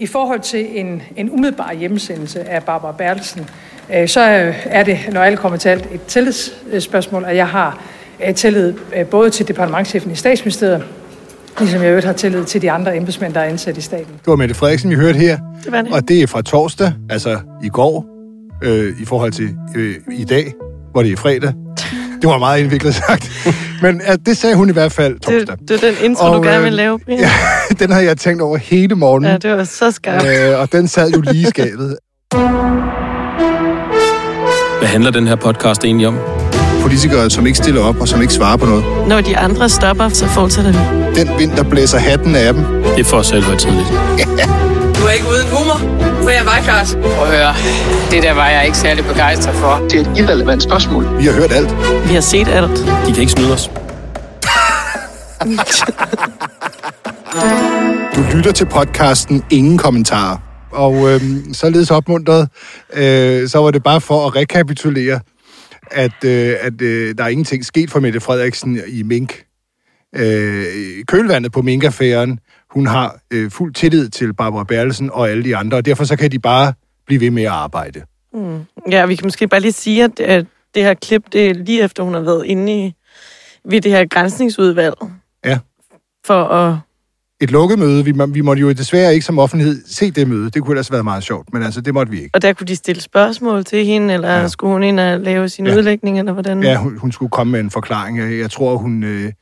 I forhold til en, en umiddelbar hjemmesendelse af Barbara Bertelsen, øh, så er det, når alt kommer til alt, et tillidsspørgsmål, at jeg har øh, tillid øh, både til departementchefen i statsministeriet, ligesom jeg øvrigt har tillid til de andre embedsmænd, der er ansat i staten. Det var Mette Frederiksen, vi hørte her. Det var det. Og det er fra torsdag, altså i går, øh, i forhold til øh, i dag, hvor det er fredag. Det var meget indviklet sagt. Men at det sagde hun i hvert fald torsdag. Det, det er den intro, og, du gerne vil lave, Brian. Ja, den har jeg tænkt over hele morgenen. Ja, det var så skarpt. Øh, og den sad jo lige i skabet. Hvad handler den her podcast egentlig om? Politikere, som ikke stiller op og som ikke svarer på noget. Når de andre stopper, så fortsætter vi. Den vind, der blæser hatten af dem. Det er for selv tidligt. Du er ikke uden humor, for jeg var Claus. Prøv at høre, det der var jeg ikke særlig begejstret for. Det er et irrelevant spørgsmål. Vi har hørt alt. Vi har set alt. De kan ikke snyde os. Du lytter til podcasten Ingen Kommentarer. Og øhm, således opmuntret, øh, så var det bare for at rekapitulere, at, øh, at øh, der er ingenting sket for Mette Frederiksen i Mink. Øh, kølvandet på Mink-affæren. Hun har øh, fuld tillid til Barbara Bertelsen og alle de andre, og derfor så kan de bare blive ved med at arbejde. Mm. Ja, vi kan måske bare lige sige, at, at det her klip, det er lige efter, hun har været inde i, ved det her grænsningsudvalg. Ja. For at et lukket møde. Vi, må, vi måtte jo desværre ikke som offentlighed se det møde. Det kunne ellers have været meget sjovt, men altså, det måtte vi ikke. Og der kunne de stille spørgsmål til hende, eller ja. skulle hun ind og lave sin ja. udlægning, eller hvordan? Ja, hun, hun skulle komme med en forklaring. Jeg, jeg tror, hun, øh,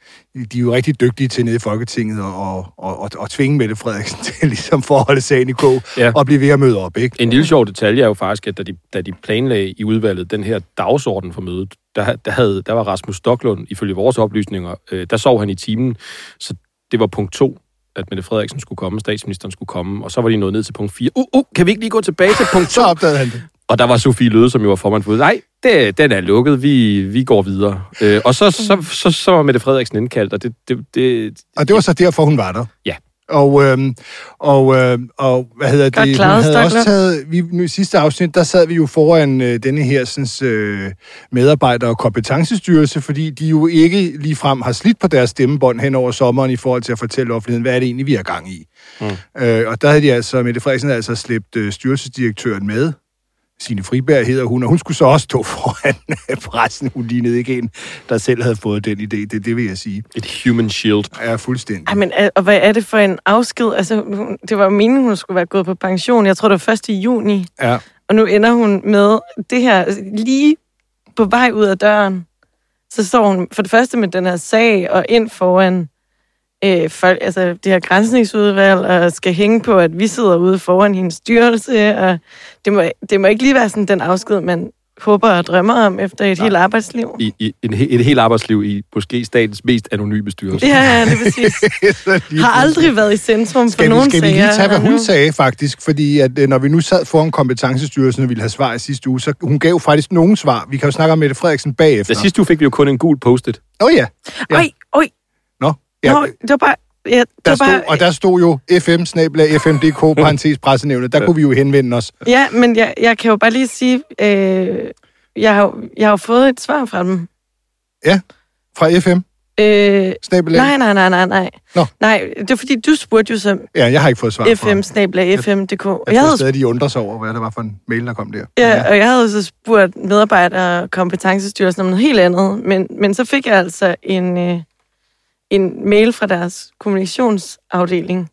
de er jo rigtig dygtige til nede i Folketinget og, og, og, og tvinge Mette Frederiksen til ligesom for at holde sagen i kog ja. og blive ved at møde op. Ikke? En lille sjov detalje er jo faktisk, at da de, da de planlagde i udvalget den her dagsorden for mødet, der, der, havde, der var Rasmus Stoklund, ifølge vores oplysninger, øh, der sov han i timen, så det var punkt to at Mette Frederiksen skulle komme, statsministeren skulle komme, og så var de nået ned til punkt 4. Uh, uh, kan vi ikke lige gå tilbage til punkt 2? så opdagede han det. Og der var Sofie Løde, som jo var formand for Nej, det, den er lukket, vi, vi går videre. Øh, og så, så, så, så var Mette Frederiksen indkaldt, og det... det, det og det var så derfor, hun var der? Ja. Og, øhm, og, øh, og hvad hedder det? Klaret, hun havde også taget, vi, nu i sidste afsnit, der sad vi jo foran øh, denne her sådan, øh, medarbejder- og kompetencestyrelse, fordi de jo ikke lige frem har slidt på deres stemmebånd hen over sommeren i forhold til at fortælle offentligheden, hvad er det egentlig, vi er gang i. Mm. Øh, og der havde de altså, Mette Frederiksen altså slæbt øh, styrelsesdirektøren med, Signe Friberg hedder hun, og hun skulle så også stå foran pressen. Hun lignede ikke en, der selv havde fået den idé. Det, det vil jeg sige. Et human shield. Ja, fuldstændig. Ej, men, og hvad er det for en afsked? Altså, det var jo meningen, hun skulle være gået på pension. Jeg tror, det var først i juni. Ja. Og nu ender hun med det her lige på vej ud af døren. Så står hun for det første med den her sag og ind foran øh, folk, altså det her grænsningsudvalg, og skal hænge på, at vi sidder ude foran hendes styrelse, og det må, det må ikke lige være sådan den afsked, man håber og drømmer om efter et Nej. helt arbejdsliv. I, i en, et helt arbejdsliv i måske statens mest anonyme styrelse. Ja, ja, det er præcis. Har aldrig været i centrum skal for nogen Skal vi lige tage, hvad hun nu? sagde faktisk? Fordi at, øh, når vi nu sad foran kompetencestyrelsen og ville have svar i sidste uge, så hun gav faktisk nogen svar. Vi kan jo snakke om Mette Frederiksen bagefter. Da sidste uge fik vi jo kun en gul post-it. Åh oh, ja. ja. Oj, oj, Ja, Nå, det var bare... Ja, det der var stod, bare... Og der stod jo FM, snabla, FMDK, parentes, pressenævnet. Der kunne vi jo henvende os. Ja, men jeg, jeg kan jo bare lige sige, øh, jeg, har, jeg har jo fået et svar fra dem. Ja, fra FM? Øh, snabla. nej, nej, nej, nej, nej. Nå. Nej, det er fordi, du spurgte jo så... Ja, jeg har ikke fået svar fra FM, snabla, FM.dk. Jeg, jeg, jeg tror stadig, de undrer sig over, hvad det var for en mail, der kom der. Ja, ja. og jeg havde så spurgt medarbejdere og kompetencestyrelsen om noget helt andet, men, men så fik jeg altså en... Øh, en mail fra deres kommunikationsafdeling.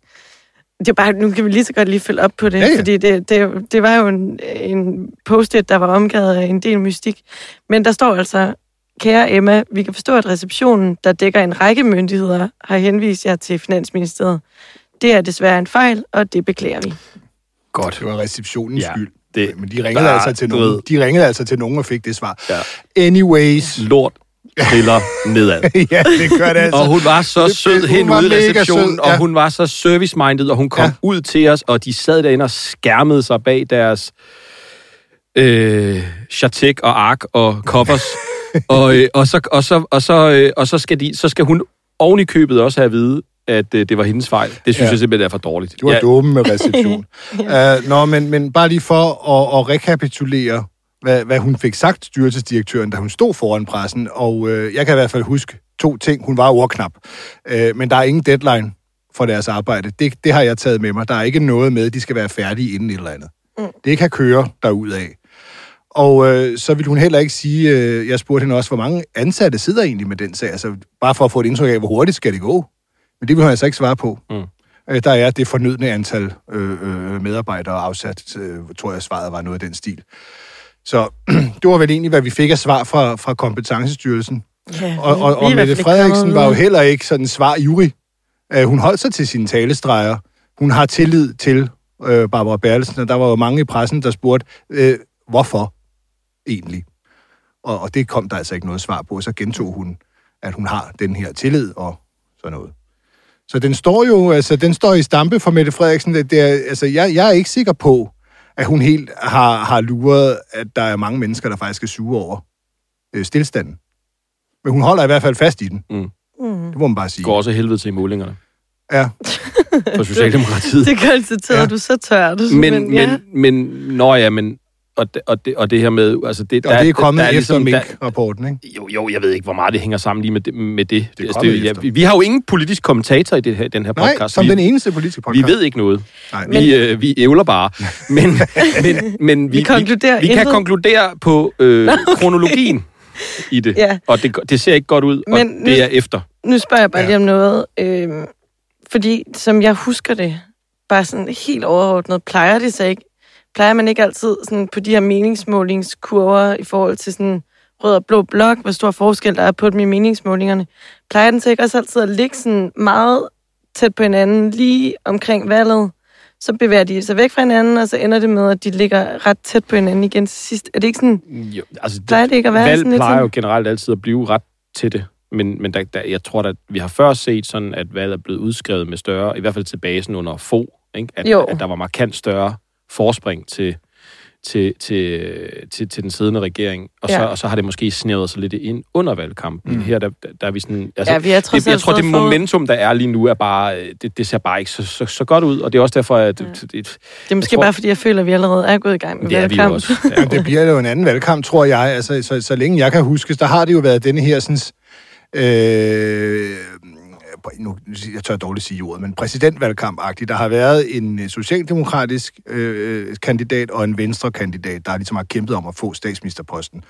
Det er bare, nu kan vi lige så godt lige følge op på det, ja, ja. fordi det, det, det var jo en, en post-it, der var omgivet af en del mystik. Men der står altså, kære Emma, vi kan forstå, at receptionen, der dækker en række myndigheder, har henvist jer til Finansministeriet. Det er desværre en fejl, og det beklager vi. Godt. Det var receptionens ja. skyld. Det, Men de ringede, der, altså til nogen. de ringede altså til nogen og fik det svar. Ja. Anyways. Lort triller nedad. ja, det gør det altså. Og hun var så det, sød hen ude i receptionen, sød, ja. og hun var så service-minded, og hun kom ja. ud til os, og de sad derinde og skærmede sig bag deres øh, chatek og ark og covers. og, øh, og, så, og, så, og, så, øh, og så, skal de, så skal hun oven i købet også have at vide, at øh, det var hendes fejl. Det synes ja. jeg simpelthen er for dårligt. Du var ja. dumme med reception. ja. uh, nå, men, men bare lige for at, at rekapitulere hvad, hvad hun fik sagt, styrelsesdirektøren, da hun stod foran pressen. Og øh, jeg kan i hvert fald huske to ting. Hun var ordknap. Øh, men der er ingen deadline for deres arbejde. Det, det har jeg taget med mig. Der er ikke noget med, at de skal være færdige inden et eller andet. Mm. Det kan køre af. Og øh, så vil hun heller ikke sige, øh, jeg spurgte hende også, hvor mange ansatte sidder egentlig med den sag, altså bare for at få et indtryk af, hvor hurtigt skal det gå. Men det vil hun altså ikke svare på. Mm. Øh, der er det fornødne antal øh, øh, medarbejdere afsat, øh, tror jeg svaret var noget af den stil. Så det var vel egentlig, hvad vi fik af svar fra, fra Kompetencestyrelsen. Ja, og og, og Mette Frederiksen var jo heller ikke sådan svar juri. Uh, hun holdt sig til sine talestreger. Hun har tillid til øh, Barbara Bertelsen, og der var jo mange i pressen, der spurgte, øh, hvorfor egentlig? Og, og det kom der altså ikke noget svar på. Så gentog hun, at hun har den her tillid og sådan noget. Så den står jo, altså, den står i stampe for Mette Frederiksen. Det er, altså, jeg, jeg er ikke sikker på, at hun helt har, har luret, at der er mange mennesker, der faktisk er sure over øh, stillstanden. Men hun holder i hvert fald fast i den. Mm. Mm. Det må man bare sige. Går også helvede til i målingerne. Ja. For Socialdemokratiet. det gør altid til, ja. at du så tør det. Men, men, ja. men, nå ja, men og det, og, det, og det her med... Altså det, og der, det er kommet der, der er efter ligesom, Mink-rapporten, ikke? Jo, jo, jeg ved ikke, hvor meget det hænger sammen lige med det. Med det. det, altså, det ja, vi, vi har jo ingen politisk kommentator i det her, den her podcast. Nej, som vi, den eneste politiske podcast. Vi ved ikke noget. Nej, men, vi, øh, vi ævler bare. Men, men, men vi, vi, konkluderer vi, vi kan konkludere på øh, okay. kronologien i det. Ja. Og det, det ser ikke godt ud, men og nu, det er efter. Nu spørger jeg bare ja. lige om noget. Øh, fordi som jeg husker det, bare sådan helt overordnet, plejer det sig ikke plejer man ikke altid sådan på de her meningsmålingskurver i forhold til sådan rød og blå blok, hvor stor forskel der er på dem i meningsmålingerne, plejer den så ikke også altid at ligge sådan meget tæt på hinanden lige omkring valget, så bevæger de sig væk fra hinanden, og så ender det med, at de ligger ret tæt på hinanden igen til sidst. Er det ikke sådan... Jo, altså det, plejer det ikke at være valg sådan lidt plejer jo generelt altid at blive ret tætte. Men, men der, der, jeg tror, at vi har før set sådan, at valget er blevet udskrevet med større, i hvert fald til basen under få, ikke? At, jo. at der var markant større forspring til, til, til, til, til den siddende regering, og, ja. så, og så har det måske snævret sig lidt ind under valgkampen. Mm. Her der, der er vi sådan... Altså, ja, vi er det, jeg tror, det momentum, der er lige nu, er bare, det, det ser bare ikke så, så, så godt ud, og det er også derfor, at... Ja. Det, det, er måske tror, bare, fordi jeg føler, at vi allerede er gået i gang med det valgkamp. Er vi også. Ja. det bliver jo en anden valgkamp, tror jeg. Altså, så, så længe jeg kan huske, der har det jo været denne her sådan, øh, nu, jeg tør dårligt sige ordet, men præsidentvalgkamp-agtigt. Der har været en øh, socialdemokratisk øh, kandidat og en venstre kandidat, der ligesom har kæmpet om at få statsministerposten.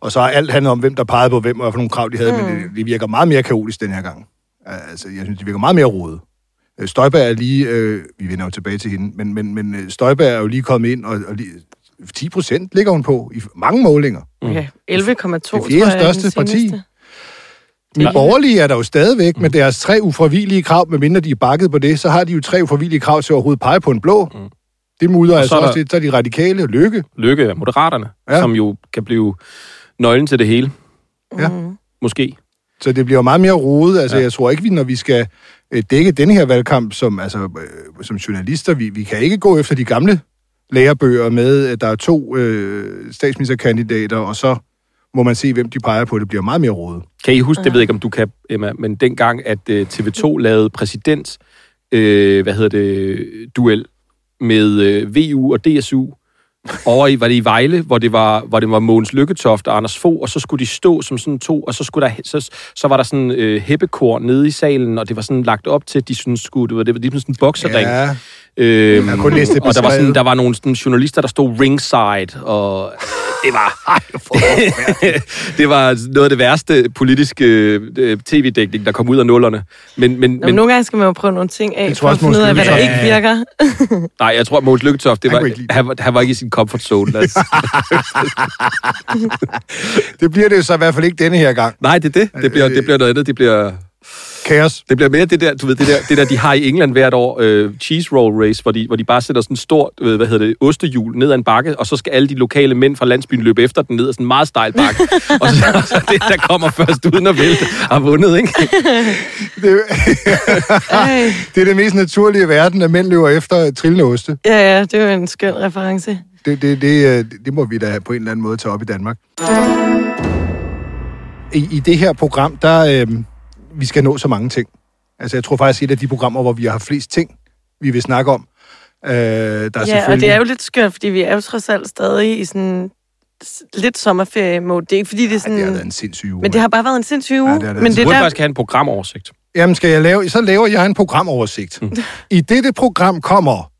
Og så har alt handlet om, hvem der pegede på hvem, og for nogle krav de havde, mm. men det, det virker meget mere kaotisk den her gang. Altså, jeg synes, det virker meget mere rodet. Øh, Støjberg er lige, øh, vi vender jo tilbage til hende, men, men, men øh, Støjberg er jo lige kommet ind, og, og lige, 10 procent ligger hun på i mange målinger. Okay, 11,2 tror jeg. Det største parti. Nye borgerlige er der jo stadigvæk mm. med deres tre ufravillige krav, medmindre de er bakket på det, så har de jo tre ufravillige krav til at overhovedet pege på en blå. Mm. Det mudder altså også lidt, så er de radikale lykke. Lykke er moderaterne, ja. som jo kan blive nøglen til det hele. Ja. Mm. Måske. Så det bliver meget mere rodet. Altså, ja. jeg tror ikke, vi, når vi skal øh, dække denne her valgkamp som, altså, øh, som journalister, vi, vi kan ikke gå efter de gamle lærebøger med, at der er to øh, statsministerkandidater, og så må man se, hvem de peger på. Det bliver meget mere rådet. Kan I huske, det ved ikke, om du kan, Emma, men dengang, at øh, TV2 lavede præsident, uh, hvad hedder det, duel med uh, VU og DSU, over i, var det i Vejle, hvor det var, hvor det var Mogens Lykketoft og Anders Fogh, og så skulle de stå som sådan to, og så, skulle der, så, så var der sådan øh, heppekor nede i salen, og det var sådan lagt op til, at de synes skulle, det var, det var ligesom sådan en boksering. Ja. Øhm, jeg kunne læse det og der var, sådan, der var nogle sådan, journalister, der stod ringside, og det var... det var noget af det værste politiske øh, tv-dækning, der kom ud af nullerne. Men, men, Nå, men, nogle gange skal man jo prøve nogle ting af, for at finde ud af, hvad der ikke virker. Nej, jeg tror, at Mogens Lykketoft, det var, han, han var ikke i sin comfort zone. det bliver det jo så i hvert fald ikke denne her gang. Nej, det er det. Det bliver, det bliver noget andet. Det bliver kaos. Det bliver mere det der, du ved, det der, det der de har i England hvert år, øh, cheese roll race, hvor de, hvor de bare sætter sådan en stort, øh, hvad hedder det, ostehjul ned ad en bakke, og så skal alle de lokale mænd fra landsbyen løbe efter den ned ad sådan en meget stejl bakke. og så, og så det, der kommer først uden at vælte, har vundet, ikke? det, det er det mest naturlige i verden, at mænd løber efter trillende oste. Ja, ja, det er jo en skøn reference. Det, det, det, øh, det må vi da på en eller anden måde tage op i Danmark. I, i det her program, der... Øh, vi skal nå så mange ting. Altså, jeg tror faktisk, et af de programmer, hvor vi har flest ting, vi vil snakke om. Øh, der er ja, selvfølgelig... og det er jo lidt skørt, fordi vi er jo trods alt stadig i sådan lidt sommerferie-mode. Det er ikke fordi, det er sådan... Ja, det har været en sindssyg uge. Men det har bare været en sindssyg uge. Ja, det det. Men det, det burde der... faktisk have en programoversigt. Jamen, skal jeg lave... Så laver jeg en programoversigt. Mm. I dette program kommer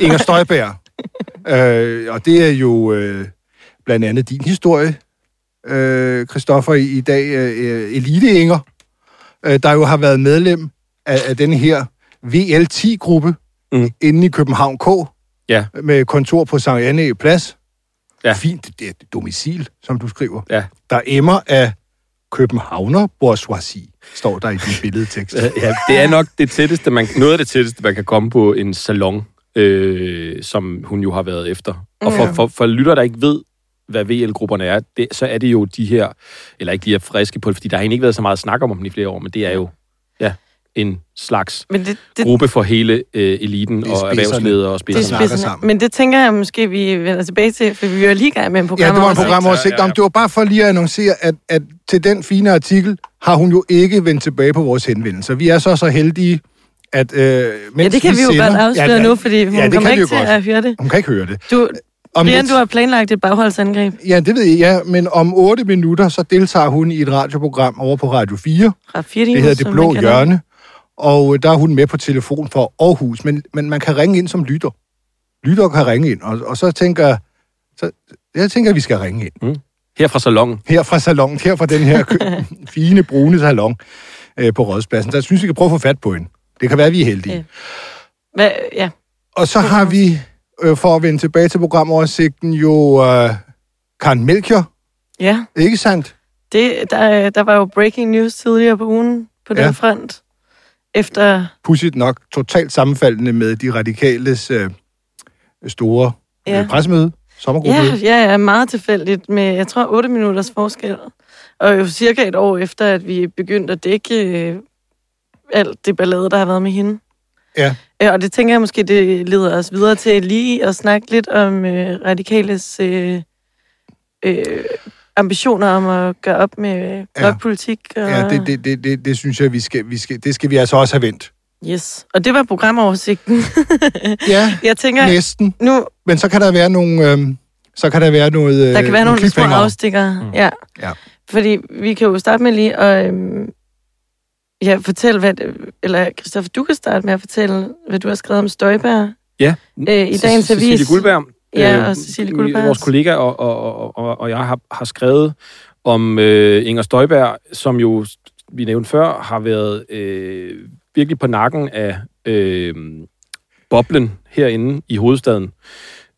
Inger Støjberg. øh, og det er jo øh, blandt andet din historie, øh, Christoffer, i, i dag. Øh, Elite Inger, øh, der jo har været medlem af, af den her VL10-gruppe mm. inde i København K. Ja. Med kontor på Sankt Anne Plads. Ja. Fint, det er et domicil, som du skriver. Ja. Der emmer af københavner bourgeoisie, står der i din billedtekst. ja, det er nok det tætteste, man, noget af det tætteste, man kan komme på en salon, øh, som hun jo har været efter. Og for, for, for lytter, der ikke ved, hvad VL-grupperne er, det, så er det jo de her, eller ikke de her friske på fordi der har egentlig ikke været så meget snak om dem i flere år, men det er jo ja, en slags men det, det, gruppe for hele øh, eliten og erhvervsledere og spidserne. Det sammen. Men det tænker jeg måske, vi vender tilbage til, for vi er lige gang med en program. Ja, det var en programoversigt. Ja, ja, ja. Det var bare for lige at annoncere, at, at til den fine artikel har hun jo ikke vendt tilbage på vores henvendelser. Vi er så så heldige, at øh, Ja, det kan vi, vi jo sender, godt afsløre ja, nu, fordi hun ja, kommer ikke til godt. at høre det. Hun kan ikke høre det. Du, om Brian, lidt, du har planlagt et bagholdsangreb. Ja, det ved jeg, ja. Men om 8 minutter, så deltager hun i et radioprogram over på Radio 4. Radio 4 det hedder Det Blå Hjørne. Og øh, der er hun med på telefon for Aarhus. Men, men man kan ringe ind som lytter. Lytter kan ringe ind. Og, og så tænker så, jeg tænker, at vi skal ringe ind. Mm. Her fra salongen. Her fra salongen. Her fra den her fine, brune salon øh, på Rådspladsen. Så jeg synes, vi kan prøve at få fat på hende. Det kan være, at vi er heldige. Ja. Hvad, ja. Og så har vi øh, for at vende tilbage til programoversigten, jo øh, Karen Melchior. Ja. Ikke sandt? Det, der, der var jo breaking news tidligere på ugen på den ja. front. Efter... Pudsigt nok totalt sammenfaldende med de radikales øh, store øh, ja. øh, pressemøde, sommergruppe. Ja, ja, ja, meget tilfældigt med, jeg tror, 8 minutters forskel. Og jo cirka et år efter, at vi begyndte at dække øh, alt det ballade, der har været med hende. Ja. Øh, og det tænker jeg måske, det leder os videre til lige at snakke lidt om øh, radikales øh, øh, ambitioner om at gøre op med blokpolitik. Ja, og... ja det, det, det, det, det synes jeg, vi skal, vi skal, det skal vi altså også have vendt. Yes, og det var programoversigten. ja, jeg tænker, næsten. Nu, Men så kan der være nogle... Øh, så kan der være noget... Der kan være nogle, nogle små afstikker, mm. ja. ja. Fordi vi kan jo starte med lige at øhm, Ja, fortæl, hvad, eller Christoffer, du kan starte med at fortælle, hvad du har skrevet om Støjberg. Ja, øh, i dagens avis. Cecilie Guldberg. Ja, øh, og Cecilie Guldberg. Vores kollega og, og, og, og jeg har, har skrevet om øh, Inger Støjberg, som jo, vi nævnte før, har været øh, virkelig på nakken af øh, boblen herinde i hovedstaden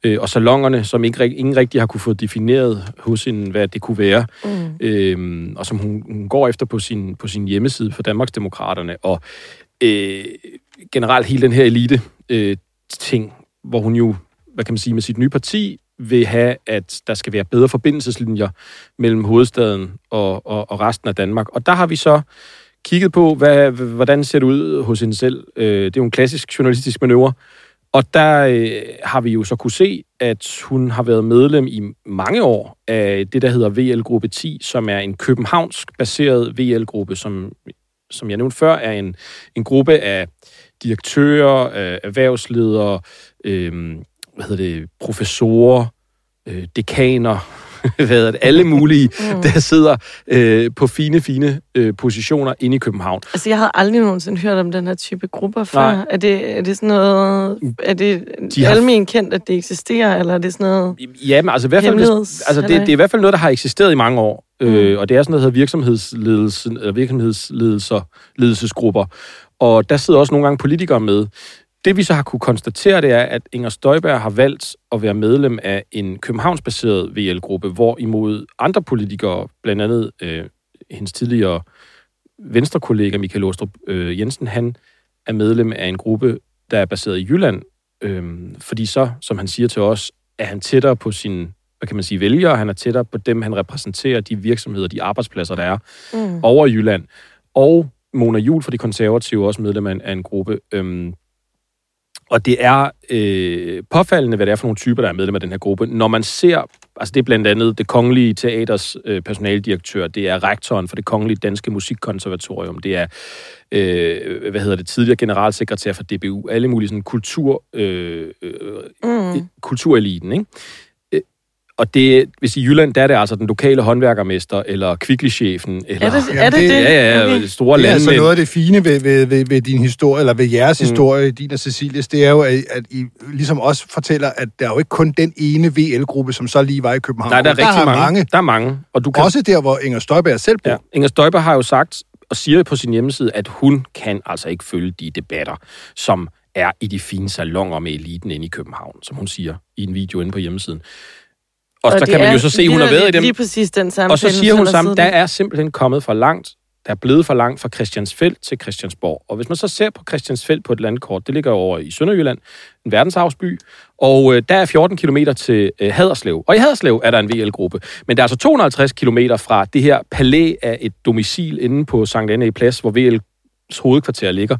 øh, og salongerne, som ikke, ingen rigtig har kunne få defineret hos hende, hvad det kunne være, mm. øh, og som hun, hun går efter på sin, på sin hjemmeside for Danmarksdemokraterne, og øh, generelt hele den her elite øh, ting, hvor hun jo, hvad kan man sige, med sit nye parti vil have, at der skal være bedre forbindelseslinjer mellem hovedstaden og, og, og resten af Danmark. Og der har vi så kigget på, hvad, hvordan ser det ud hos hende selv. Øh, det er jo en klassisk journalistisk manøvre, og der øh, har vi jo så kunne se, at hun har været medlem i mange år af det, der hedder VL-gruppe 10, som er en københavnsk-baseret VL-gruppe, som, som jeg nævnte før, er en, en gruppe af direktører, øh, erhvervsledere, øh, hvad hedder det, professorer, øh, dekaner, hvad det, alle mulige, mm. der sidder øh, på fine, fine øh, positioner inde i København. Altså, jeg havde aldrig nogensinde hørt om den her type grupper før. Er det, er det sådan noget... Er det De har... almen kendt, at det eksisterer, eller er det sådan noget... Ja, men altså, i hvert fald, hvis, altså det, det er i hvert fald noget, der har eksisteret i mange år. Mm. Øh, og det er sådan noget, der hedder virksomhedsledelse, eller virksomhedsledelser, ledelsesgrupper. Og der sidder også nogle gange politikere med. Det vi så har kunne konstatere, det er, at Inger Støjberg har valgt at være medlem af en københavnsbaseret VL-gruppe, hvor imod andre politikere, blandt andet øh, hendes tidligere venstrekollega Michael Åstrup øh, Jensen, han er medlem af en gruppe, der er baseret i Jylland, øh, fordi så, som han siger til os, er han tættere på sin hvad kan man sige, vælgere, han er tættere på dem, han repræsenterer, de virksomheder, de arbejdspladser, der er mm. over i Jylland. Og Mona Jul for de konservative, også medlem af en, af en gruppe, øh, og det er øh, påfaldende, hvad det er for nogle typer, der er medlem af den her gruppe. Når man ser, altså det er blandt andet det kongelige teaters øh, personaldirektør, det er rektoren for det kongelige danske musikkonservatorium, det er, øh, hvad hedder det, tidligere generalsekretær for DBU, alle mulige sådan kultur, øh, øh, mm. kultureliten, ikke? Og det, hvis i Jylland, der er det altså den lokale håndværkermester, eller kviklichefen, eller... Er det er det? det? Ja, ja, okay. store det landmænd. Det er altså noget af det fine ved, ved, ved, ved din historie, eller ved jeres mm. historie, din og Cecilies, det er jo, at, at I ligesom også fortæller, at der er jo ikke kun den ene VL-gruppe, som så lige var i København. Nej, der er der rigtig er mange. mange. Der er mange. Og du kan... Også der, hvor Inger Støjberg selv bor. Ja. Inger Støjberg har jo sagt, og siger på sin hjemmeside, at hun kan altså ikke følge de debatter, som er i de fine salonger med eliten inde i København, som hun siger i en video inde på hjemmesiden. Og, og så kan man jo så se, hun har været i dem. Lige præcis den samme Og så siger hun sammen, der er simpelthen kommet for langt. Der er blevet for langt fra Christiansfeldt til Christiansborg. Og hvis man så ser på Christiansfeldt på et landkort, det ligger over i Sønderjylland, en verdenshavsby, og øh, der er 14 km til øh, Haderslev. Og i Haderslev er der en VL-gruppe. Men der er altså 250 km fra det her palæ af et domicil inde på Sankt Anne i Plads, hvor VL hovedkvarter ligger,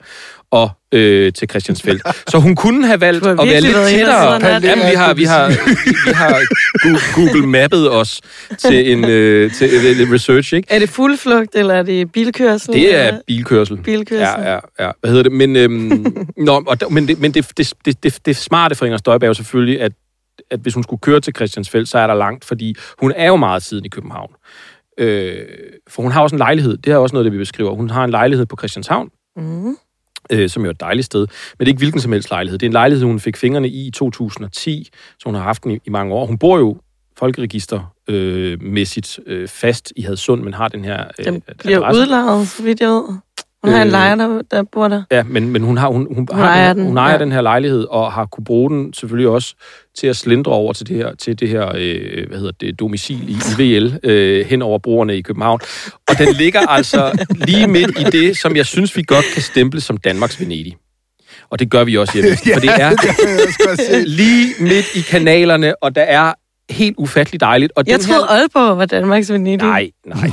og øh, til Christiansfeldt. Så hun kunne have valgt at være lidt tættere. Jamen, vi har, vi har, vi har Google mappet os til en øh, til en research, ikke? Er det fuldflugt, eller er det bilkørsel? Det er bilkørsel. Bilkørsel. Ja, ja, ja. Hvad hedder det? Men, øhm, nå, og, men, det, men det, det, det, det, det smarte for Inger Støjberg er jo selvfølgelig, at, at hvis hun skulle køre til Christiansfeldt, så er der langt, fordi hun er jo meget siden i København. Øh, for hun har også en lejlighed. Det er også noget, det vi beskriver. Hun har en lejlighed på Christianshavn, mm. Øh, som jo er et dejligt sted. Men det er ikke hvilken som helst lejlighed. Det er en lejlighed, hun fik fingrene i i 2010, så hun har haft den i, i mange år. Hun bor jo folkeregistermæssigt øh, øh, fast i Hadsund, men har den her øh, Den bliver adresse. udlejet, så vidt jeg ved. Hun har en øh, lejer, der, der bor der. Ja, men, men hun, har, hun, hun, hun har ejer, den, hun ejer ja. den her lejlighed, og har kunne bruge den selvfølgelig også til at slindre over til det her, til det her øh, hvad hedder det, domicil i, i VL, øh, hen over brugerne i København. Og den ligger altså lige midt i det, som jeg synes, vi godt kan stemple som Danmarks Venedig. Og det gør vi også hjemme. ja, for det er lige midt i kanalerne, og der er helt ufattelig dejligt. Og jeg troede, her... Aalborg var Danmarks Venedig. Nej, nej.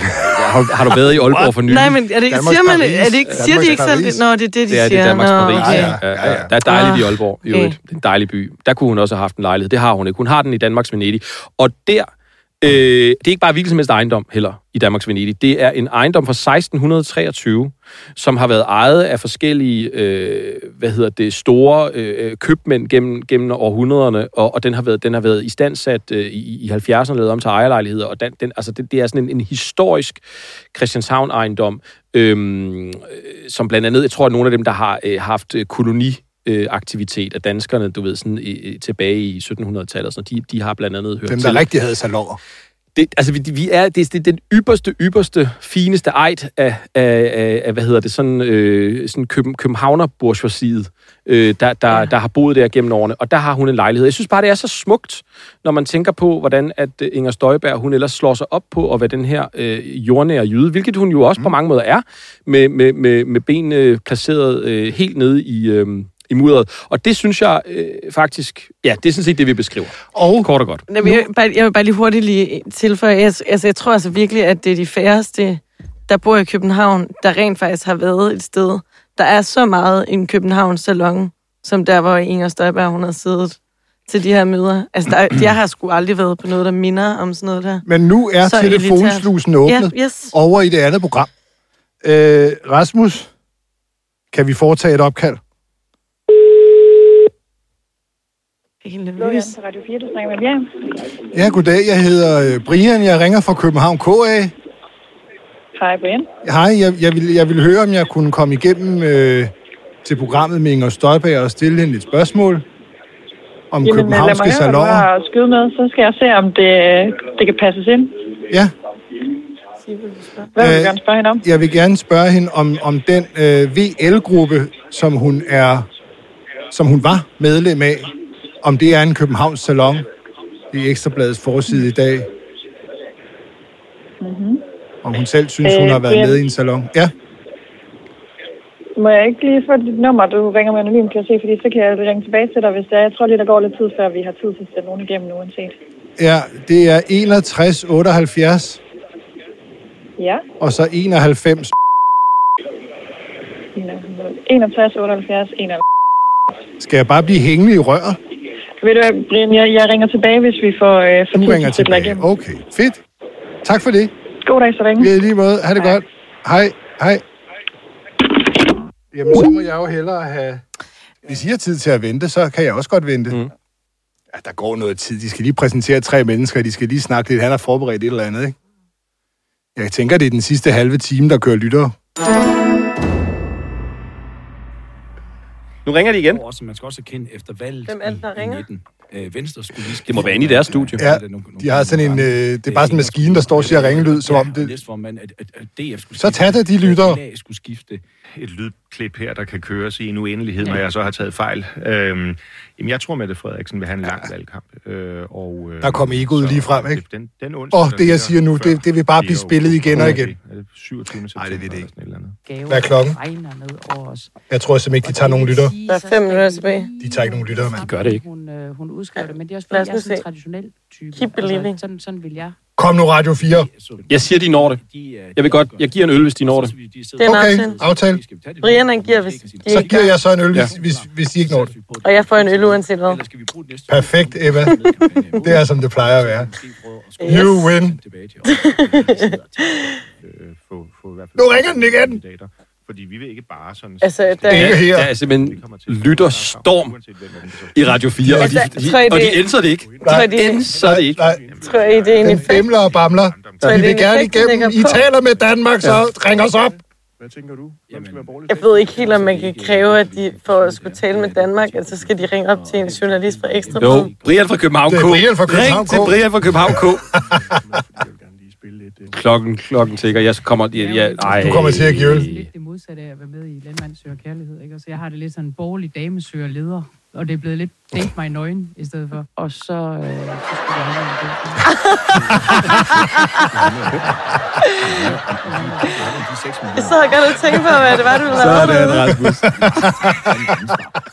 Har, har du været i Aalborg for nylig? Nej, men er det, siger, man, er det ikke, siger de ikke selv? Nå, det er det, de det er, siger. Det er Danmarks Paris. Okay. Ja, ja, ja. Der er dejligt ah, i Aalborg. Okay. Det er en dejlig by. Der kunne hun også have haft en lejlighed. Det har hun ikke. Hun har den i Danmarks Venedig. Og der Øh, øh, det er ikke bare hvilken som helst ejendom heller i Danmarks Venedig. Det er en ejendom fra 1623, som har været ejet af forskellige, øh, hvad hedder det, store øh, købmænd gennem, gennem århundrederne, og, og den har været den har været istandsat øh, i, i 70'erne lavet om til ejerlejligheder, og den, den, altså det, det er sådan en, en historisk Christianshavn-ejendom, øhm, øh, som blandt andet, jeg tror, at nogle af dem, der har øh, haft koloni øh, aktivitet af danskerne, du ved, sådan i, tilbage i 1700-tallet, så de, de har blandt andet hørt Dem, der til. rigtig havde salonger. Det, altså, vi, vi er, det, det er den ypperste, ypperste, fineste ejt af, af, af, af hvad hedder det, sådan, øh, sådan Køben, Københavner-bourgeoisiet, øh, der, der, ja. der har boet der gennem årene, og der har hun en lejlighed. Jeg synes bare, det er så smukt, når man tænker på, hvordan at øh, Inger Støjberg, hun ellers slår sig op på at være den her øh, jordnære jyde, hvilket hun jo også mm. på mange måder er, med, med, med, med benene placeret øh, helt nede i... Øh, i mudderet. Og det synes jeg øh, faktisk, ja, det er sådan set det, vi beskriver. Og kort og godt. Jeg vil, bare, jeg vil bare lige hurtigt lige tilføje, jeg, altså, jeg tror altså virkelig, at det er de færreste, der bor i København, der rent faktisk har været et sted. Der er så meget en Københavns salon, som der, hvor Inger Støjberg, hun har siddet til de her møder. Altså, der, jeg har sgu aldrig været på noget, der minder om sådan noget der. Men nu er så telefonslusen åbnet ja, yes. over i det andet program. Øh, Rasmus, kan vi foretage et opkald? Helt nervøs. Radio 4, du snakker med. Ja, goddag. Jeg hedder øh, Brian. Jeg ringer fra København KA. Hej, Brian. Hej, jeg, jeg, vil, jeg vil høre, om jeg kunne komme igennem øh, til programmet med Inger Støjberg og stille hende et spørsmål om Jamen, københavnske salonger. Jamen, lad mig høre, skyde med, så skal jeg se, om det, det kan passes ind. Ja. Hvad vil du øh, gerne spørge hende om? Jeg vil gerne spørge hende om, om den øh, VL-gruppe, som hun er, som hun var medlem af, om det er en Københavns Salon i Ekstrabladets forside i dag. Mm-hmm. Om hun selv synes, øh, hun har været med i en salon. Ja. Må jeg ikke lige få dit nummer, du ringer med anonym, kan jeg se, fordi så kan jeg ringe tilbage til dig, hvis det er. Jeg tror lige, der går lidt tid, før vi har tid til at sætte nogen igennem nu, uanset. Ja, det er 61 78. Ja. Og så 91. 61 78 91. Skal jeg bare blive hængende i røret? Ved du hvad, Brian, jeg, jeg ringer tilbage, hvis vi får, øh, får du ringer tilbage. Igennem. Okay, fedt. Tak for det. God dag, så længe. Ja, lige måde. Ha' det Hej. godt. Hej. Hej. Jamen, så må jeg jo hellere have... Hvis I har tid til at vente, så kan jeg også godt vente. Mm. Ja, der går noget tid. De skal lige præsentere tre mennesker, de skal lige snakke lidt. Han har forberedt et eller andet, ikke? Jeg tænker, det er den sidste halve time, der kører lyttere. Nu ringer de igen. Også, man skal også erkende efter valget Hvem er det, der i, ringer? i 19. Øh, Venstre skulle lige Det må være inde i deres studie. Ja, de har sådan en, øh, det er bare sådan en maskine, der står og siger ringelyd, som om det... At, at, at DF skulle Så tag det, de lytter. Skulle skifte. et lydklip her, der kan køres i en uendelighed, når jeg så har taget fejl. Øhm, jamen, jeg tror, Mette Frederiksen vil have en lang ja. valgkamp. Øh, og, øh, Der kom egoet lige frem, ikke? Den, den onsdag, Åh, der det jeg siger nu, det, det vil bare blive spillet igen og igen. Er det 27. september? Nej, det ved det ikke. eller andet? Hvad er klokken? regner ned over os. Jeg tror simpelthen ikke, de tager nogen lytter. Der er fem minutter tilbage. De tager ikke nogen lyttere, mand. De gør det ikke. Hun, øh, hun udskrev det, men det er også fordi, jeg er sådan en traditionel type. Keep believing. sådan, sådan vil jeg. Kom nu, Radio 4. Jeg siger, de når det. Jeg vil godt, jeg giver en øl, hvis de når det. Det er en Okay, aftale. aftale. Brian, han giver, hvis de Så giver jeg så en øl, hvis, Ja. hvis, hvis de ikke når det. Og jeg får en øl uanset hvad. Perfekt, Eva. Det er, som det plejer at være. You win. Nu ringer den igen. Fordi vi vil ikke bare sådan... Altså, der- er ikke her. Der er simpelthen lytterstorm i Radio 4, og Altså, de, I, de, og det- de ændrer det ikke. Det er, Ændrer det ikke. Nej, tror jeg, det er en effekt. bimler og bamler. Vi vil gerne igennem. I taler med Danmark, så ring os op. Hvad tænker du? Borgerlig? Jeg ved ikke helt, om man kan kræve, at de for at skulle tale med Danmark, at så skal de ringe op til en journalist fra Ekstra Jo, Bladet. Brian fra København K. Det er Brian fra København Ring til K. Brian fra København K. spille lidt... øh, Klokken, klokken tigger. Jeg kommer... Ja, ja, ej. Du kommer til at give øl. Lidt det modsatte af at være med i Landmand søger kærlighed. Ikke? Så jeg har det lidt sådan borgerlig dame søger leder. Og det er blevet lidt date mig nøgen i stedet for. Og så, øh, så skulle jeg have en Jeg godt og tænkte på, hvad det var, du lavede. Sådan, Rasmus.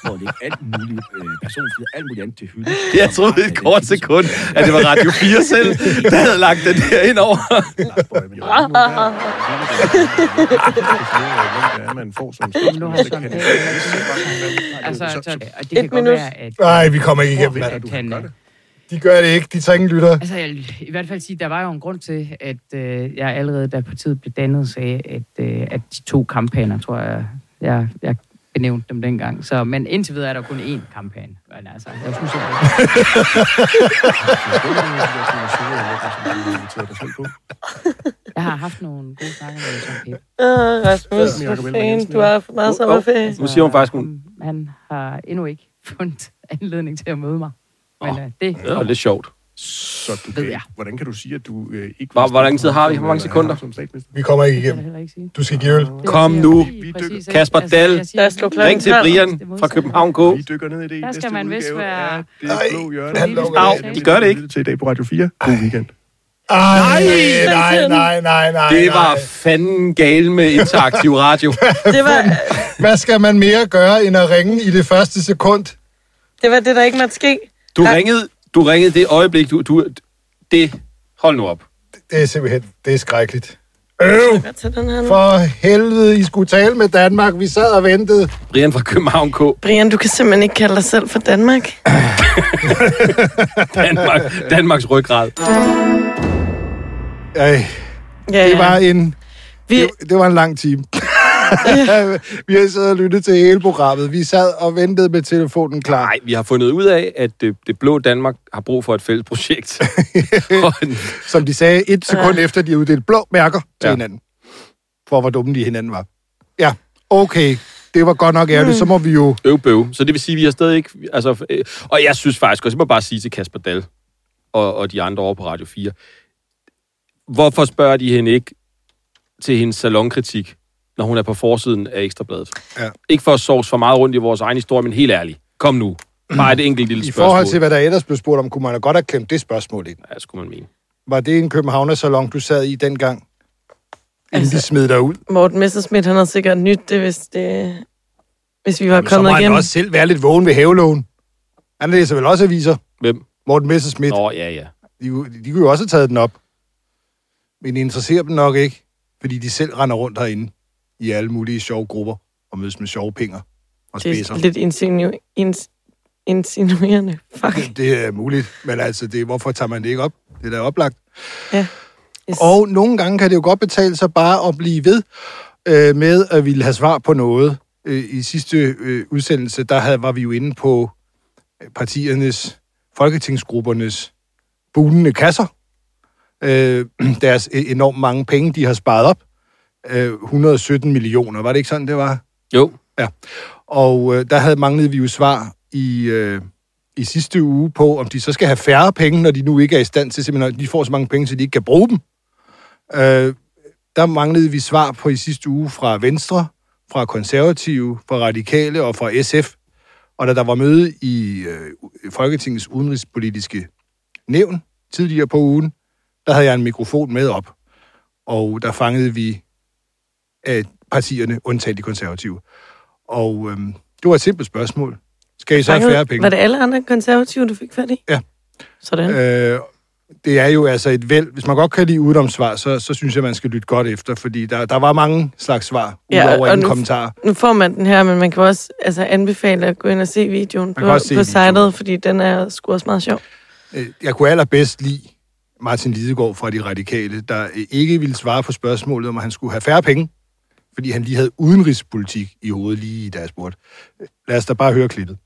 At lægge alt muligt øh, personligt, alt muligt andet til hylde. Jeg troede et kort sekund, at det var Radio 4 selv, der havde lagt den der ind over. man får som har Pape Altså, så, og det Et kan godt minut. være, at, Nej, vi kommer ikke igennem, mand. at han, De gør det ikke. De tager ingen lytter. Altså, jeg i hvert fald sige, der var jo en grund til, at øh, jeg allerede, da partiet blev dannet, sagde, at, øh, at de to kampagner, tror jeg, jeg, jeg benævnte dem dengang. Så, men indtil videre er der kun én kampagne. Men altså, jeg synes ikke, jeg har haft nogle gode snakker med Søren Pape. Åh, Rasmus, hvor fanden, du har for meget sommerferie. Nu siger hun faktisk, hun... Han har endnu ikke fundet anledning til at møde mig. Men øh, det Det er lidt sjovt. Så du Ved kan, jeg. hvordan kan du sige, at du øh, ikke... Hvor- hvor lang tid har vi? Hvor mange sekunder? Som statsminister? Vi kommer ikke igennem. Du skal give øl. Det Kom nu. Kasper Altså, Dahl. klokken Ring til. Brian fra. København K. Vi dykker ned i det. Der skal man vist være- Det blå hjørne. de gør det ikke. Til i dag på Radio 4. God weekend. Ej, nej, nej, nej, nej. Det var fanden gale med interaktiv radio. Det var, Hvad skal man mere gøre, end at ringe i det første sekund? Det var det, der ikke måtte ske. Du ringede, du ringede det øjeblik, du... du det... Hold nu op. Det er simpelthen, det er skrækkeligt. Øv! For helvede, I skulle tale med Danmark. Vi sad og ventede. Brian fra København K. Brian, du kan simpelthen ikke kalde dig selv for Danmark. Danmark, Danmarks ryggrad. Ej, Ja, det var en, Vi, det, det var en lang time. vi har siddet og lyttet til hele programmet. Vi sad og ventede med telefonen klar. Nej, vi har fundet ud af, at det, det blå Danmark har brug for et fælles projekt. Som de sagde et sekund efter, de havde uddelt blå mærker til Ja. ja. hinanden. For hvor dumme de hinanden var. Ja, okay. Det var godt nok ærligt. Så må vi jo... Øv bøv. Så det vil sige, at vi har stadig ikke... Altså, øh, og jeg synes faktisk også, jeg må bare sige til Kasper Dahl og, og de andre over på Radio 4, hvorfor spørger de hende ikke til hendes salonkritik, når hun er på forsiden af Ekstrabladet? Ja. Ikke for at sovs for meget rundt i vores egen historie, men helt ærligt. Kom nu. Bare et enkelt lille I spørgsmål. forhold til, hvad der ellers blev spurgt om, kunne man da godt have klemt det spørgsmål ind. Ja, skulle man mene. Var det en Københavner-salon, du sad i dengang? Inden Altså- de smed dig ud? Morten Messerschmidt, han havde sikkert nyt det, hvis, det, hvis vi var Jamen, så kommet må han igennem. også selv være lidt vågen ved havelån. Han læser vel også aviser. Hvem? Morten Messerschmidt. Nå, ja, ja. De, kunne- de kunne jo også have taget den op. Men interesserer dem nok ikke, fordi de selv render rundt herinde i alle mulige sjove grupper og mødes med sjove pinger og Det spidser. er lidt insinu- ins- insinuerende. Fuck. Det er muligt, men altså, det, hvorfor tager man det ikke op? Det er da oplagt. Yes. Og nogle gange kan det jo godt betale sig bare at blive ved øh, med at ville have svar på noget. Øh, I sidste øh, udsendelse, der havde, var vi jo inde på øh, partiernes folketingsgruppernes bunende kasser. Øh, deres e- enormt mange penge, de har sparet op. Øh, 117 millioner, var det ikke sådan, det var? Jo. Ja. Og øh, der havde manglet vi jo svar i, øh, i sidste uge på, om de så skal have færre penge, når de nu ikke er i stand til, simpelthen, de får så mange penge, så de ikke kan bruge dem. Øh, der manglede vi svar på i sidste uge fra Venstre, fra Konservative, fra Radikale og fra SF. Og da der var møde i øh, Folketingets udenrigspolitiske nævn tidligere på ugen, der havde jeg en mikrofon med op, og der fangede vi af partierne, undtaget de konservative. Og øhm, det var et simpelt spørgsmål. Skal I så have færre penge? Var det alle andre konservative, du fik fat i? Ja. Sådan. Øh, det er jo altså et væld. Hvis man godt kan lide udomsvar, så, så synes jeg, man skal lytte godt efter, fordi der, der var mange slags svar, ja, udover ingen kommentar. Nu får man den her, men man kan også altså, anbefale at gå ind og se videoen på, på sitet, fordi den er sgu også meget sjov. Øh, jeg kunne allerbedst lide Martin Lidegaard fra De Radikale, der ikke ville svare på spørgsmålet, om han skulle have færre penge, fordi han lige havde udenrigspolitik i hovedet lige i deres spurgte. Lad os da bare høre klippet.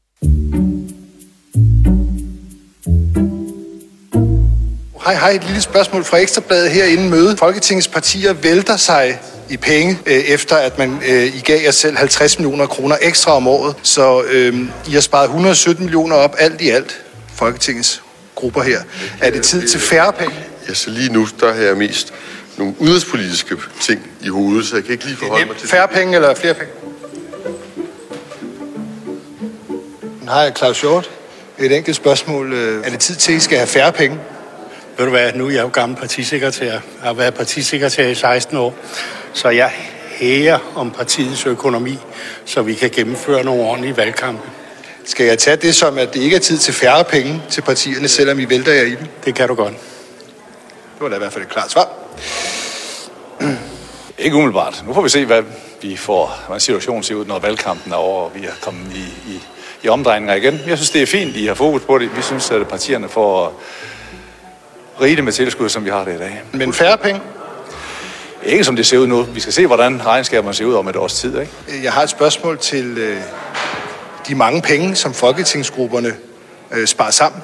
Hej, hej. Et lille spørgsmål fra Ekstrabladet her inden møde. Folketingets partier vælter sig i penge, øh, efter at man øh, I gav jer selv 50 millioner kroner ekstra om året. Så øh, I har sparet 117 millioner op alt i alt, Folketingets grupper her. Er det tid til færre penge? Ja, så lige nu, der har jeg mest nogle udenrigspolitiske ting i hovedet, så jeg kan ikke lige forholde mig til Færre penge eller flere penge? Hej, Claus Hjort. Et enkelt spørgsmål. Er det tid til, at I skal have færre penge? Ved du hvad, nu er jeg jo gammel partisekretær. Jeg har været partisekretær i 16 år. Så jeg hæger om partiets økonomi, så vi kan gennemføre nogle ordentlige valgkampe. Skal jeg tage det som, at det ikke er tid til færre penge til partierne, selvom I vælter jer i dem? Det kan du godt. Det var da i hvert fald et klart svar. Ikke umiddelbart. Nu får vi se, hvad vi får, hvordan situationen ser ud, når valgkampen er over, og vi er kommet i, i, i omdrejninger igen. Jeg synes, det er fint, I har fokus på det. Vi synes, at partierne får rige med tilskud, som vi har det i dag. Men færre penge? Ikke som det ser ud nu. Vi skal se, hvordan regnskaberne ser ud om et års tid. Ikke? Jeg har et spørgsmål til øh, de mange penge, som folketingsgrupperne øh, sparer sammen.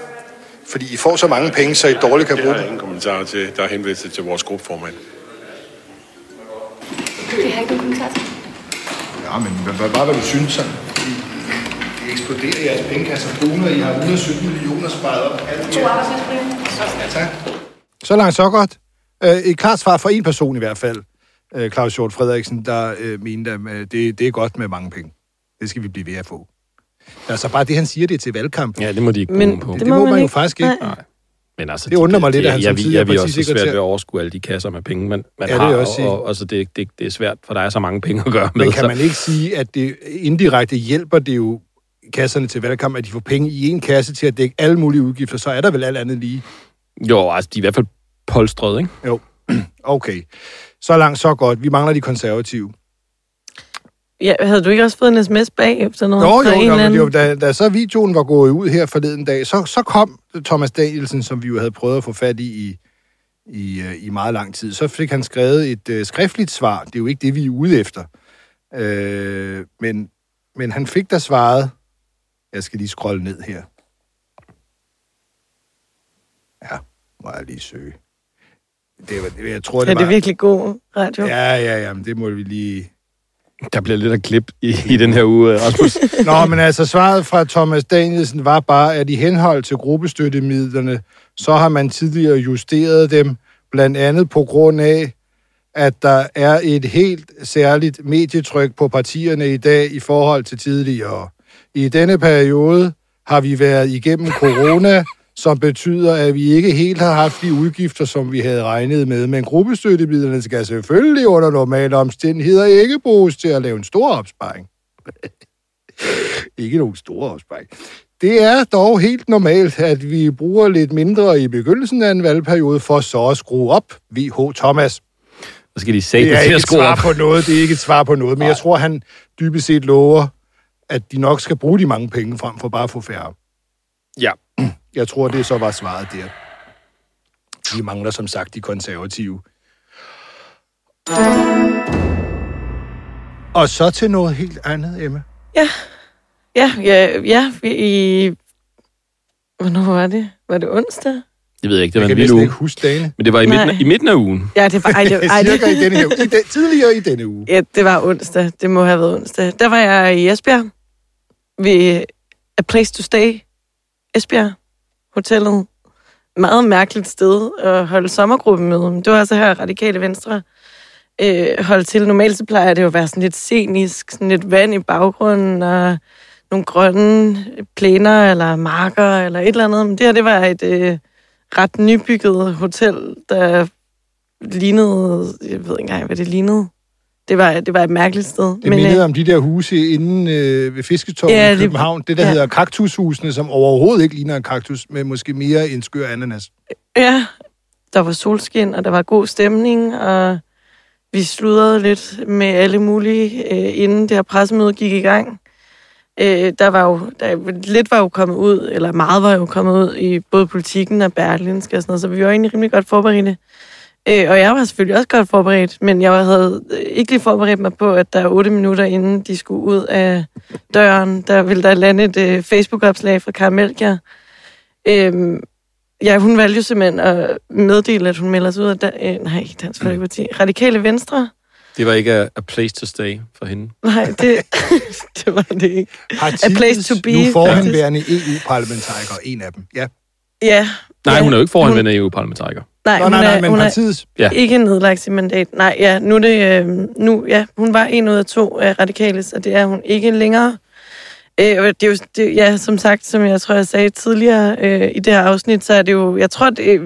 Fordi I får så mange penge, så I dårligt kan bruge Det har ingen kommentarer til. Der er henvendelse til vores gruppeformand. Det har ikke nogen kommentar til. Ja, men hvad, hvad, hvad, du synes sådan? I eksploderer jeres pengekasser kroner, I har 117 millioner sparet op. Alt To arbejdsløsbreve. Ja, tak. Så langt, så godt. Øh, et klart svar fra en person i hvert fald. Øh, Claus Hjort Frederiksen, der øh, mente, at øh, det, det er godt med mange penge. Det skal vi blive ved at få. Altså bare det, han siger, det til valgkamp. Ja, det må de ikke Men bruge på. det, det må man, man jo faktisk ikke. Nej. Men altså, Det undrer mig lidt, at han jeg, som jeg, tidligere jeg, jeg, også svært ved at overskue alle de kasser med penge, man, man Ja, det har, også og, og altså, det, det, det er svært, for der er så mange penge at gøre med. Men kan så- man ikke sige, at det indirekte hjælper det jo kasserne til valgkamp, at de får penge i en kasse til at dække alle mulige udgifter, så er der vel alt andet lige. Jo, altså, de er i hvert fald polstret, ikke? Jo, okay. Så langt, så godt. Vi mangler de konservative. Ja, havde du ikke også fået en sms bagefter noget? Jo, jo, en jo anden? var, da, da så videoen var gået ud her forleden dag, så, så kom Thomas Danielsen, som vi jo havde prøvet at få fat i i, i, øh, i meget lang tid. Så fik han skrevet et øh, skriftligt svar. Det er jo ikke det, vi er ude efter. Øh, men, men han fik da svaret. Jeg skal lige scrolle ned her. Ja, må jeg lige søge. Det var, jeg tror, det Er det var... virkelig god radio? Ja, ja, ja, men det må vi lige... Der bliver lidt af klip i, i den her uge, Rasmus. Nå, men altså svaret fra Thomas Danielsen var bare, at i henhold til gruppestøttemidlerne, så har man tidligere justeret dem, blandt andet på grund af, at der er et helt særligt medietryk på partierne i dag i forhold til tidligere. I denne periode har vi været igennem corona, som betyder, at vi ikke helt har haft de udgifter, som vi havde regnet med. Men gruppestøttemidlerne skal selvfølgelig under normale omstændigheder ikke bruges til at lave en stor opsparing. ikke nogen store opsparing. Det er dog helt normalt, at vi bruger lidt mindre i begyndelsen af en valgperiode for så at skrue op. VH Thomas. Så skal de sætte Det er til ikke et svar op. på noget, det er ikke et svar på noget, men jeg tror, han dybest set lover, at de nok skal bruge de mange penge frem for bare at få færre. Ja. Jeg tror, det så var svaret der. Vi mangler som sagt de konservative. Og så til noget helt andet, Emma. Ja, ja, ja, ja. I Hvornår var det? Var det onsdag? Det ved jeg ikke, det var Jeg en kan uge. ikke huske dagene. Men det var i midten, Nej. i midten af ugen. Ja, det var... Ej, det, ej, Cirka i denne uge. I den, tidligere i denne uge. Ja, det var onsdag. Det må have været onsdag. Der var jeg i Esbjerg ved A Place to Stay. Esbjerg Hotellet. Meget mærkeligt sted at holde sommergruppemøde. Det var altså her Radikale Venstre øh, holdt til. Normalt så plejer det jo at være sådan lidt scenisk, sådan lidt vand i baggrunden, og nogle grønne plæner eller marker eller et eller andet. Men det her, det var et øh, ret nybygget hotel, der lignede, jeg ved ikke engang, hvad det lignede. Det var, det var et mærkeligt sted. Det mindede om de der huse inde øh, ved Fisketorvet Ja, i det- København. Det, der ja. ja. hedder kaktushusene, som overhovedet ikke ligner en kaktus, men måske mere en skør ananas. Ja, der var solskin, og der var god stemning, og vi sludrede lidt med alle mulige, øh, inden det her pressemøde gik i gang. Øh, der var jo, der, lidt var jo kommet ud, eller meget var jo kommet ud i både politikken og Berlinske og sådan noget, så vi var egentlig rimelig godt forberedte. Øh, og jeg var selvfølgelig også godt forberedt, men jeg havde øh, ikke lige forberedt mig på, at der otte minutter inden de skulle ud af døren, der ville der lande et øh, Facebook-opslag fra Melchior. Øh, ja, hun valgte jo simpelthen at meddele, at hun melder sig ud af da, øh, nej, Dansk Folkeparti. Radikale Venstre? Det var ikke a, a place to stay for hende. Nej, det, det var det ikke. A place to be. nu forhenværende EU-parlamentariker, en af dem. Ja. Ja. Nej, ja, hun er jo ikke foranvendt EU-parlamentariker. Nej, Nå, hun nej, nej, er, men hun partiets- er Ja. ikke nedlagt sit mandat. Nej, ja, nu er det, øh, nu, ja, hun var en ud af to af radikale, så det er hun ikke længere. Øh, og det er jo, det, ja, som sagt, som jeg tror, jeg sagde tidligere øh, i det her afsnit, så er det jo, jeg tror, det,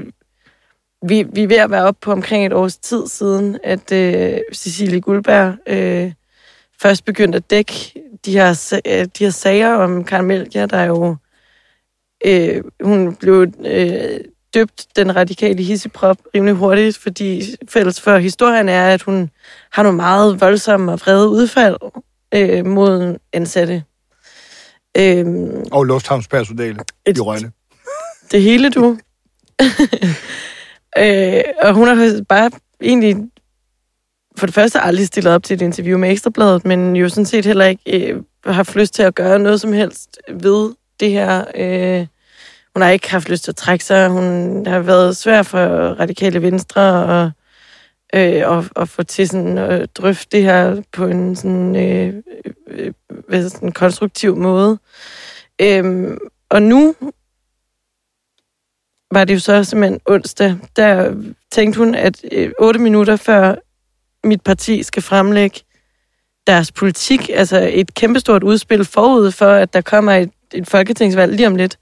vi, vi er ved at være oppe på omkring et års tid siden, at øh, Cecilie Guldberg øh, først begyndte at dække de her, øh, de her sager om Karen Melchior, der er jo øh, hun blev øh, døbt den radikale hisseprop rimelig hurtigt, fordi fælles for historien er, at hun har nogle meget voldsomme og vrede udfald øh, mod ansatte. Øh, Og lufthavnspersonale i Rønne. det hele, du. øh, og hun har bare egentlig for det første aldrig stillet op til et interview med Ekstrabladet, men jo sådan set heller ikke øh, haft lyst til at gøre noget som helst ved det her. Øh, hun har ikke haft lyst til at trække sig. Hun har været svær for radikale venstre og, øh, og, og få til sådan at drøfte det her på en sådan, øh, øh, hvad sådan konstruktiv måde. Øh, og nu var det jo så simpelthen onsdag, der tænkte hun, at øh, otte minutter før mit parti skal fremlægge deres politik, altså et kæmpestort udspil forud for, at der kommer et, et folketingsvalg lige om lidt.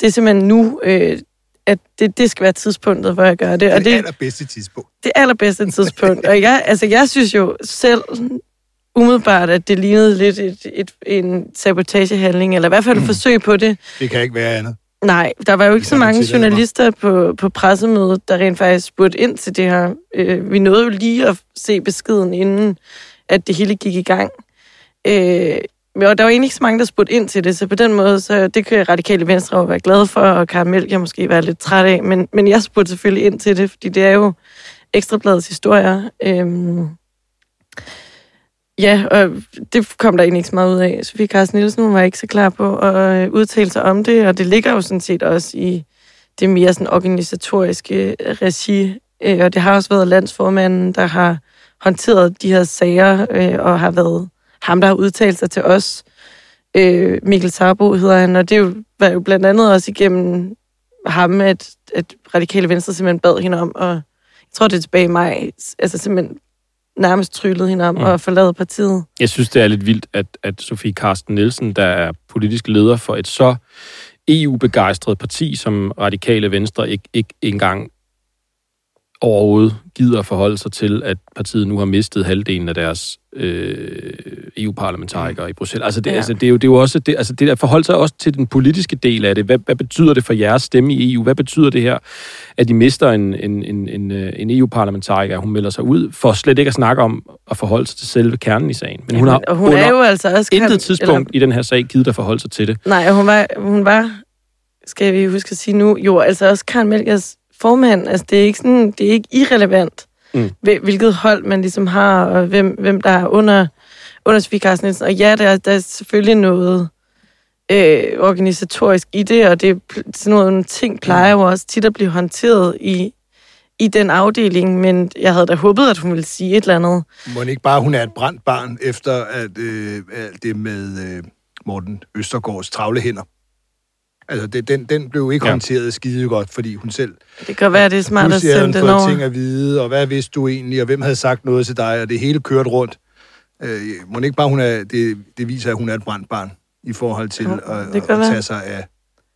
Det er simpelthen nu, øh, at det, det skal være tidspunktet, hvor jeg gør det. Det er Og det allerbedste tidspunkt. det allerbedste tidspunkt. Og jeg, altså, jeg synes jo selv umiddelbart, at det lignede lidt et, et, en sabotagehandling, eller i hvert fald et forsøg på det. Det kan ikke være andet. Nej, der var jo ikke så mange journalister på, på pressemødet, der rent faktisk spurgte ind til det her. Øh, vi nåede jo lige at se beskeden, inden at det hele gik i gang. Øh, men der var egentlig ikke så mange, der spurgte ind til det, så på den måde, så det kan Radikale Venstre jo være glad for, og Karen jeg måske være lidt træt af, men, men jeg spurgte selvfølgelig ind til det, fordi det er jo Ekstrabladets historier. Øhm, ja, og det kom der egentlig ikke så meget ud af. Sofie Carsten Nielsen var ikke så klar på at øh, udtale sig om det, og det ligger jo sådan set også i det mere sådan organisatoriske regi, øh, og det har også været landsformanden, der har håndteret de her sager, øh, og har været ham, der har udtalt sig til os. Øh, Mikkel Sarbo hedder han, og det jo, var jo blandt andet også igennem ham, at, at Radikale Venstre simpelthen bad hende om, og jeg tror, det er tilbage i maj, altså simpelthen nærmest tryllede hende om mm. at forlade partiet. Jeg synes, det er lidt vildt, at, at Sofie Karsten Nielsen, der er politisk leder for et så EU-begejstret parti, som Radikale Venstre ikke, ikke engang overhovedet gider forholde sig til, at partiet nu har mistet halvdelen af deres øh, EU-parlamentarikere i Bruxelles. Altså, det, Ja. altså, det, er jo, det er jo også det, altså, det der forholder sig også til den politiske del af det. Hvad, hvad betyder det for jeres stemme i EU? Hvad betyder det her, at de mister en, en, en, en, øh, en EU-parlamentariker, hun melder sig ud, for slet ikke at snakke om at forholde sig til selve kernen i sagen. Men hun har og hun er jo altså også... intet tidspunkt i den her sag givet at forholde sig til det. Nej, hun var, hun var, skal vi huske at sige nu, jo, altså også Karen Melkers formand. Altså, det er ikke, sådan, det er ikke irrelevant, Mm. hvil- hvilket hold man ligesom har, og hvem, hvem der er under, under Sofie Carsten Nielsen. Og ja, der, er- der er selvfølgelig noget øh, organisatorisk i det, og det, sådan nogle ting plejer jo også tit at blive håndteret i, i den afdeling, men jeg havde da håbet, at hun ville sige et eller andet. Må ikke bare, hun er et brændt barn, efter at øh, alt det med øh, Morten Østergaards travle hænder? Altså, det, den, den blev ikke ja. håndteret skide godt, fordi hun selv... Det kan være, det er smart at sende den over. ting at vide, og hvad vidste du egentlig, og hvem havde sagt noget til dig, og det hele kørt rundt. Øh, må ikke bare, hun er, det, det viser, at hun er et brændt barn i forhold til ja, at, at, at tage sig af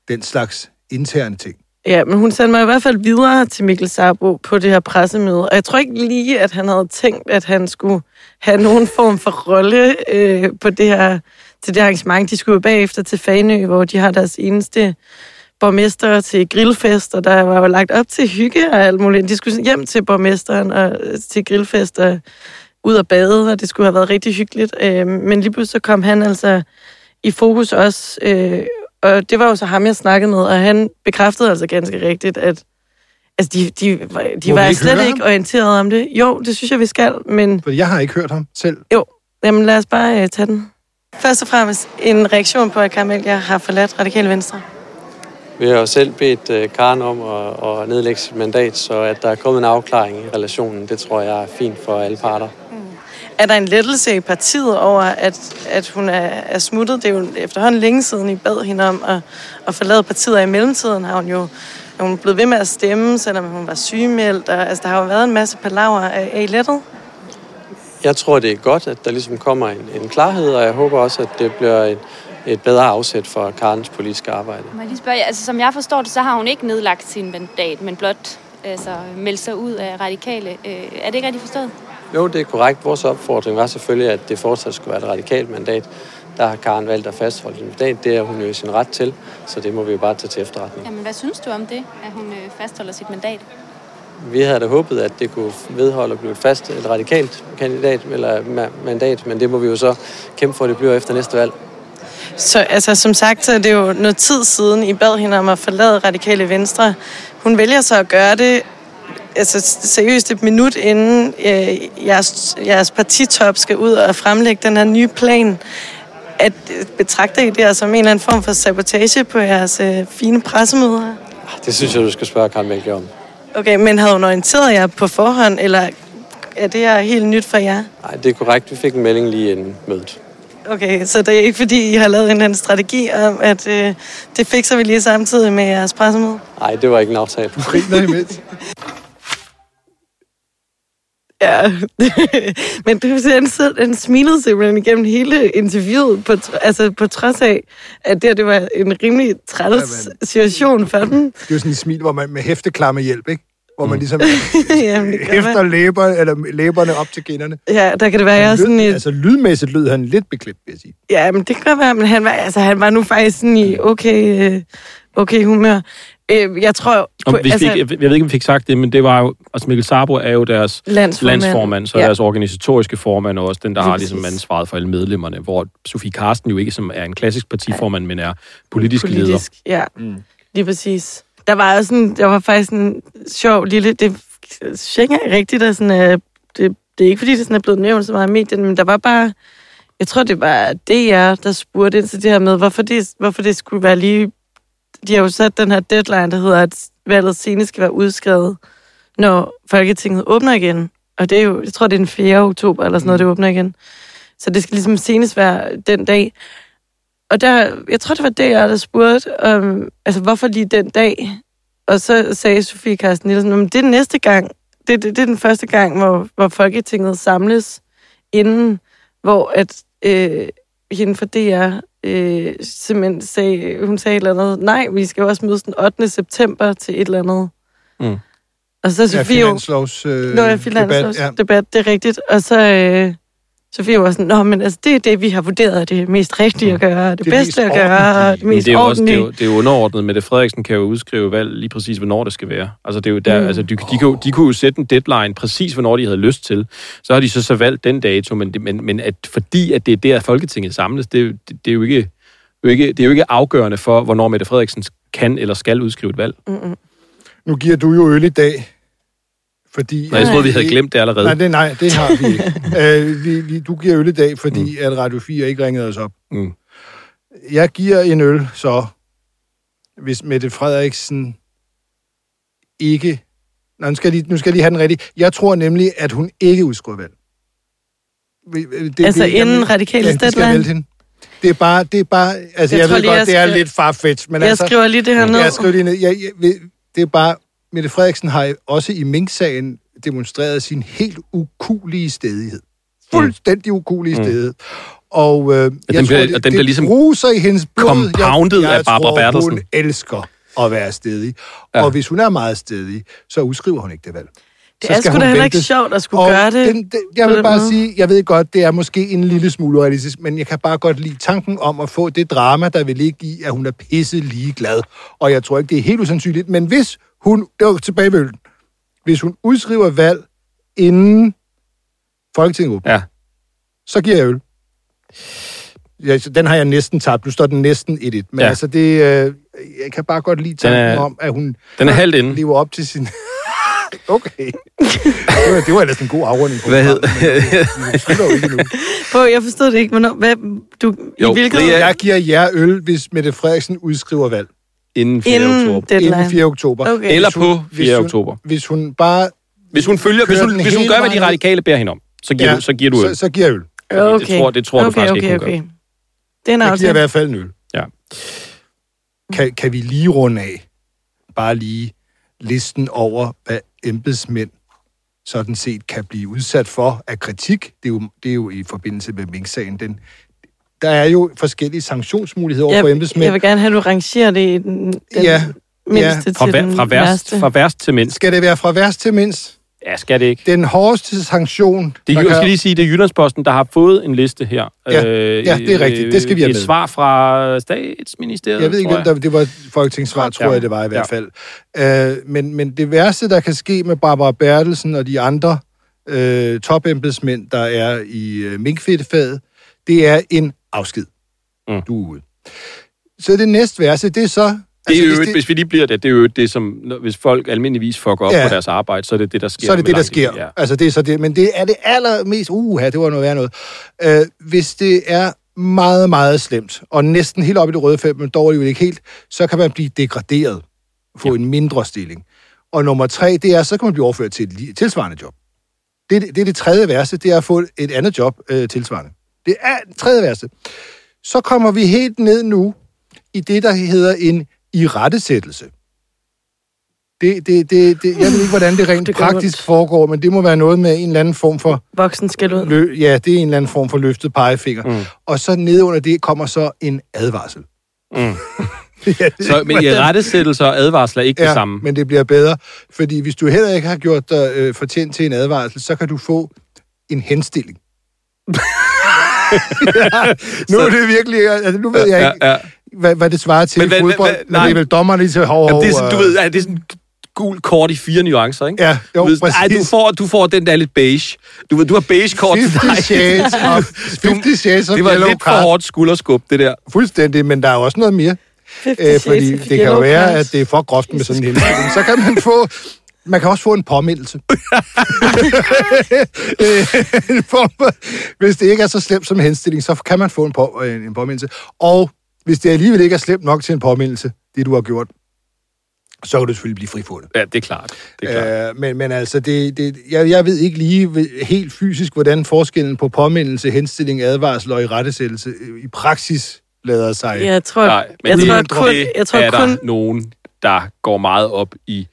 den slags interne ting. Ja, men hun sendte mig i hvert fald videre til Mikkel Sarbo på det her pressemøde, og jeg tror ikke lige, at han havde tænkt, at han skulle have nogen form for rolle øh, på det her, til det arrangement. De skulle jo bagefter til Fanø, hvor de har deres eneste borgmester til grillfest, og der var jo lagt op til hygge og alt muligt. De skulle hjem til borgmesteren og til grillfest og ud og bade, og det skulle have været rigtig hyggeligt. Øh, men lige pludselig så kom han altså i fokus også, øh, og det var jo så ham, jeg snakkede med, og han bekræftede altså ganske rigtigt, at altså, de, de, de var slet ikke ham? orienteret om det. Jo, det synes jeg, vi skal, men... For jeg har ikke hørt ham selv. Jo, jamen lad os bare uh, tage den. Først og fremmest en reaktion på, at Carmel jeg har forladt Radikale Venstre. Vi har jo selv bedt uh, Karen om at, at nedlægge sit mandat, så at der er kommet en afklaring i relationen, det tror jeg er fint for alle parter. Er der en lettelse i partiet over, at, at hun er, er smuttet? Det er jo efterhånden længe siden, I bad hende om at, at forlade partiet, og i mellemtiden har hun jo er hun blevet ved med at stemme, selvom hun var sygemeldt. Og, altså, der har jo været en masse palaver. Er, er I lettet? Jeg tror, det er godt, at der ligesom kommer en, en klarhed, og jeg håber også, at det bliver et, et bedre afsæt for Karens politiske arbejde. Må jeg lige spørge, altså, som jeg forstår det, så har hun ikke nedlagt sin mandat, men blot altså, meldt sig ud af radikale. Øh, er det ikke rigtigt forstået? Jo, det er korrekt. Vores opfordring var selvfølgelig, at det fortsat skulle være et radikalt mandat. Der har Karen valgt at fastholde sin mandat. Det er hun jo i sin ret til, så det må vi jo bare tage til efterretning. Jamen, hvad synes du om det, at hun øh, fastholder sit mandat? Vi havde da håbet, at det kunne vedholde og blive et fast, et radikalt kandidat eller mandat, men det må vi jo så kæmpe for, at det bliver efter næste valg. Så altså, som sagt, så er det jo noget tid siden, I bad hende om at forlade Radikale Venstre. Hun vælger så at gøre det altså seriøst et minut inden øh, jeres, jeres partitop skal ud og fremlægge den her nye plan, at betragter I det som en eller anden form for sabotage på jeres øh, fine pressemøder? Det synes jeg, du skal spørge Karl Mælke om. Okay, men havde hun orienteret jer på forhånd, eller er det her helt nyt for jer? Nej, det er korrekt. Vi fik en melding lige inden mødet. Okay, så det er ikke fordi, I har lavet en anden strategi om, at øh, det fikser vi lige samtidig med jeres pressemøde? Nej, det var ikke en aftale. Imens. Ja, men du den, den smilede simpelthen igennem hele interviewet, på, altså på trods af, at det, det var en rimelig træls ja, situation for den. Det er jo sådan en smil, hvor man med hæfteklamme hjælp, ikke? Hvor man mm. ligesom Jamen, hæfter læber, eller læberne op til kinderne. Ja, der kan det være, jeg sådan et... Altså lydmæssigt lød han lidt beklemt, vil jeg sige. Ja, men det kan være, men han var, altså, han var nu faktisk sådan i okay, øh, okay humør. Øh, jeg tror... Om, vi altså, fik, jeg, jeg ved ikke, om vi fik sagt det, men det var jo... Altså Mikkel Sabo er jo deres landsformand, landsformand så ja. deres organisatoriske formand, og også den, der Lige har ligesom ansvaret for alle medlemmerne, hvor Sofie Karsten jo ikke som er en klassisk partiformand, men er politisk, politisk leder. ja. Mm. Lige præcis. Der var også sådan, der var faktisk en sjov lille... Det synes jeg ikke rigtigt, at sådan, uh, det, det er ikke, fordi det sådan er blevet nævnt så meget i medierne, men der var bare... Jeg tror, det var DR, der spurgte ind til det her med, hvorfor det, hvorfor det skulle være lige de har jo sat den her deadline, der hedder, at valget senest skal være udskrevet, når Folketinget åbner igen. Og det er jo, jeg tror, det er den 4. oktober, eller sådan noget, det åbner igen. Så det skal ligesom senest være den dag. Og der, jeg tror, det var det, jeg der spurgte, um, altså hvorfor lige den dag? Og så sagde Sofie Carsten Nielsen, det er næste gang. Det, det, det er den første gang, hvor, hvor Folketinget samles inden, hvor at øh, hende for DR øh, simpelthen sagde, hun sagde et eller andet, nej, vi skal jo også mødes den 8. september til et eller andet. Mm. Og så Sofie ja, finanslovs, øh, Nå, ja, finanslovs debat, ja. debat, det er rigtigt. Og så øh, Sofie var sådan, Nå, men altså, det er det, vi har vurderet, det mest rigtige at gøre, det, det bedste at gøre, det mest det er jo også, det, er jo, det er jo underordnet. Mette Frederiksen kan jo udskrive valg lige præcis, hvornår det skal være. Altså, det er jo der, mm. altså de, de, kunne, de kunne jo sætte en deadline præcis, hvornår de havde lyst til. Så har de så så valgt den dato, men, men, men at, fordi at det er der, Folketinget samles, det, det, det er jo ikke... Det er, jo ikke, det er jo ikke afgørende for, hvornår Mette Frederiksen kan eller skal udskrive et valg. Mm-hmm. Nu giver du jo øl i dag, fordi... Nej, jeg troede, vi havde glemt det allerede. Nej, det, nej, det har vi ikke. uh, vi, vi, du giver øl i dag, fordi mm. at Radio 4 ikke ringede os op. Mm. Jeg giver en øl, så hvis Mette Frederiksen ikke... Nå, nu skal, jeg lige, nu skal jeg lige have den rigtige. Jeg tror nemlig, at hun ikke udskriver valg. Det, altså det, inden radikale ja, hende. Det er bare, det er bare, altså jeg, jeg ved godt, jeg det er lidt farfetch, men jeg altså... Jeg skriver lige det her ned. Jeg skriver lige ned. Jeg, jeg, det er bare, Mette Frederiksen har også i Mink-sagen demonstreret sin helt ukulige stedighed. Fuldstændig ukulige mm. stedighed. Og øh, jeg den tror, bliver, det, og den bliver ligesom bruser i hendes blod. compounded jeg, jeg af Barbara tror, Bertelsen. hun elsker at være stedig. Ja. Og hvis hun er meget stedig, så udskriver hun ikke det valg. Det er sgu da heller ikke sjovt at skulle og gøre det. Den, den, jeg vil bare sige, jeg ved godt, det er måske en lille smule realistisk, men jeg kan bare godt lide tanken om at få det drama, der vil ligge i, at hun er pisse lige glad. Og jeg tror ikke, det er helt usandsynligt, men hvis hun, det var tilbage hvis hun udskriver valg inden Folketinget åbner, ja. så giver jeg øl. Ja, så den har jeg næsten tabt. Nu står den næsten 1-1. Men Ja. altså, det, øh, jeg kan bare godt lide tanken Den er- om, at hun den er halvt inde. lever op til sin... okay. det var, det var ellers en god afrunding på Hvad hed- men endnu. På, jeg forstod det ikke. Hvornår, hvad, du, Jo, i hvilket... jeg giver jer øl, hvis Mette Frederiksen udskriver valg. Inden 4. Inden oktober. deadline. Inden 4. oktober. Okay. Eller Hvis hun- på hvis 4. hun- oktober. Hvis hun bare... Hvis hun følger, hvis hun, den hvis hun gør, hvad de radikale beder hende om, så giver, Ja, du, så giver du øl. Så, så giver jeg øl. Okay. Det tror, det tror du okay, faktisk okay, ikke, hun okay. gør. Det er Jeg giver i hvert fald en øl. Ja. Kan, kan vi lige runde af, bare lige listen over, hvad embedsmænd sådan set kan blive udsat for af kritik. Det er jo, det er jo i forbindelse med Mink-sagen. Den, der er jo forskellige sanktionsmuligheder over for embedsmænd. jeg vil gerne have, at du rangerer det i den, den Ja, mindste ja. til Fra, fra, værst, værste. fra værst til mindst. Skal det være fra værst til mindst? Ja, skal det ikke. Den hårdeste sanktion... Det, jeg kan- skal lige sige, det er Jyllandsposten, der har fået en liste her. Ja, ja, det er rigtigt. Det skal vi have Et med. svar fra statsministeriet, Jeg ved ikke, hvem der, det var folketingssvar, tror Ja. jeg, det var i hvert Ja. fald. Øh, men, men det værste, der kan ske med Barbara Bertelsen og de andre øh, topembedsmænd, der er i øh, minkfedtefaget, det er en afsked. Mm. Du er ude. Så det næste værste, det er så... Det er altså, jo hvis hvis, hvis vi lige bliver det, det er jo det, som, hvis folk almindeligvis fucker op Ja. på deres arbejde, så er det det, der sker. så er det det, der sker. Ja. Altså, det er så det. Men det er det allermest... Uha, det var noget værd noget. Øh, hvis det er meget, meget slemt, og næsten helt op i det røde felt, men dog alligevel ikke helt, så kan man blive degraderet. Få ja. en mindre stilling. Og nummer tre, det er, så kan man blive overført til et tilsvarende job. Det, er det, det er det tredje værste, det er at få et andet job øh, tilsvarende. Det er det tredje værste. Så kommer vi helt ned nu i det, der hedder en irettesættelse. Det, det, det, det, jeg ved ikke, hvordan det rent Det praktisk foregår, men det må være noget med en eller anden form for... Voksen skal ud. Lø, ja, det er en eller anden form for løftet pegefinger. Mm. Og så nede under det kommer så en advarsel. Mm. ja, det Så, men i rettesættelser og advarsler er ikke ja, det samme. men det bliver bedre. Fordi hvis du heller ikke har gjort dig øh, fortjent til en advarsel, så kan du få en henstilling. nu er det virkelig... Altså, nu ved jeg ikke, Ja, ja. hvad, hvad det svarer til Men i hvad- fodbold, hvad- men det er nej. vel dommerne lige til hov, hov, det er sådan, du ved, ja, det er sådan gul kort i fire nuancer, ikke? Ja, jo, du ved, ej, du får, du får den der lidt beige. Du, ved, du har beige kort til 50 dig. shades of, 50 shades of det var lidt for hårdt skulderskub, det der. Fuldstændig, men der er også noget mere. Øh, fordi det kan jo være, at det er for groft med sådan en. Så kan man få... Man kan også få en påmindelse. Øh, hvis det ikke er så slemt som en henstilling, så kan man få en, på, en, en påmindelse. Og hvis det alligevel ikke er slemt nok til en påmindelse, det du har gjort, så kan du selvfølgelig blive frifundet. Ja, det er klart. Det er klart. Øh, men, men altså, det, det, jeg, jeg ved ikke lige helt fysisk, hvordan forskellen på påmindelse, henstilling, advarsel og i rettesættelse øh, i praksis lader sig. Jeg tror, Nej, men jeg det, tror det kun, jeg tror er kun, der nogen, der går meget op i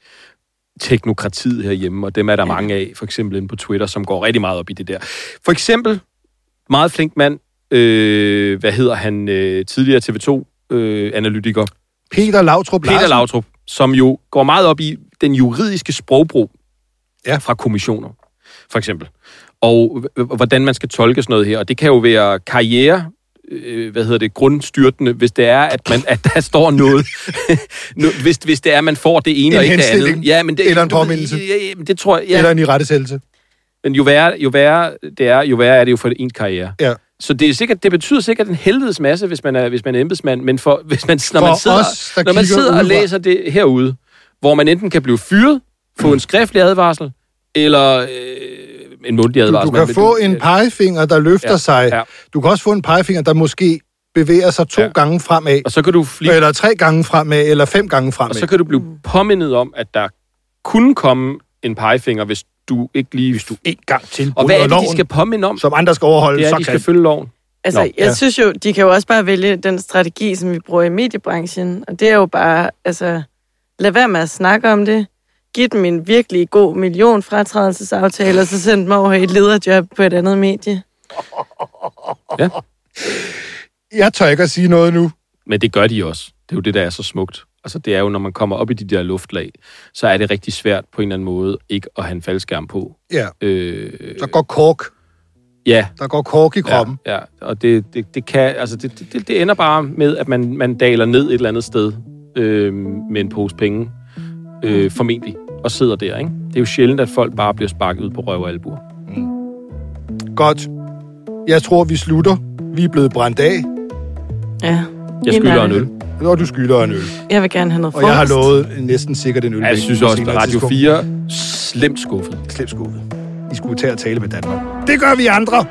teknokratiet herhjemme, og dem er der ja. mange af, for eksempel inde på Twitter, som går rigtig meget op i det der. For eksempel, meget flink mand, øh, hvad hedder han, øh, tidligere TV2-analytiker, Peter Lautrup Peter Larsen. Lautrup, som jo går meget op i den juridiske sprogbrug ja. fra kommissioner, for eksempel. Og hvordan man skal tolke sådan noget her. Og det kan jo være karriere, øh, hvad hedder det, grundstyrtende, hvis det er, at, man, at der står noget. no, hvis, hvis det er, at man får det ene En og ikke det andet. Ja, men det, Eller en påmindelse. Ja, ja, men det tror jeg, ja. Eller en i rettesættelse. Men jo værre, jo værre det er, jo værre er det jo for ens karriere. Ja. Så det, er sikkert, det betyder sikkert en helvedes masse, hvis man er, hvis man er embedsmand, men for, hvis man, når, For man sidder, os, når man sidder og læser det herude, hvor man enten kan blive fyret, få en skriftlig advarsel, eller øh, en mundtlig Du, advarsel. du kan Men få en pegefinger, der løfter Ja, sig. ja. Du kan også få en pegefinger, der måske bevæger sig to ja. gange fremad. Og så kan du fli- Eller tre gange fremad, eller fem gange fremad. Og så kan du blive påmindet om, at der kunne komme en pegefinger, hvis du ikke lige... Hvis du en gang til Og hvad er det, loven, de skal påminde om? Som andre skal overholde, Det er, så de kan skal følge loven. Altså, Nå, jeg ja. synes jo, de kan jo også bare vælge den strategi, som vi bruger i mediebranchen. Og det er jo bare, altså, lad være med at snakke om det. Giv dem en virkelig god million fratrædelsesaftale, og så send dem over i et lederjob på et andet medie. Ja. Jeg tør ikke at sige noget nu. Men det gør de også. Det er jo det, der er så smukt. Altså, det er jo, når man kommer op i de der luftlag, så er det rigtig svært på en eller anden måde ikke at have en faldskærm på. Ja. Øh, Der går kork. ja, Der går kork i kroppen. Ja, ja. og det, det, det kan, altså det, det, det ender bare med, at man, man daler ned et eller andet sted øh, med en pose penge, øh, formentlig, og sidder der, ikke? Det er jo sjældent, at folk bare bliver sparket ud på røv og albuer. Godt. Jeg tror, vi slutter. Vi er blevet brændt af. Ja. Jeg skylder en øl. Og du skylder en øl. Jeg vil gerne have noget Og jeg har frokost. lovet næsten sikkert en øl. Jeg synes også, at Radio 4 slemt skuffet. Slemt skuffet. I skulle tage og tale med Danmark. Det gør vi andre.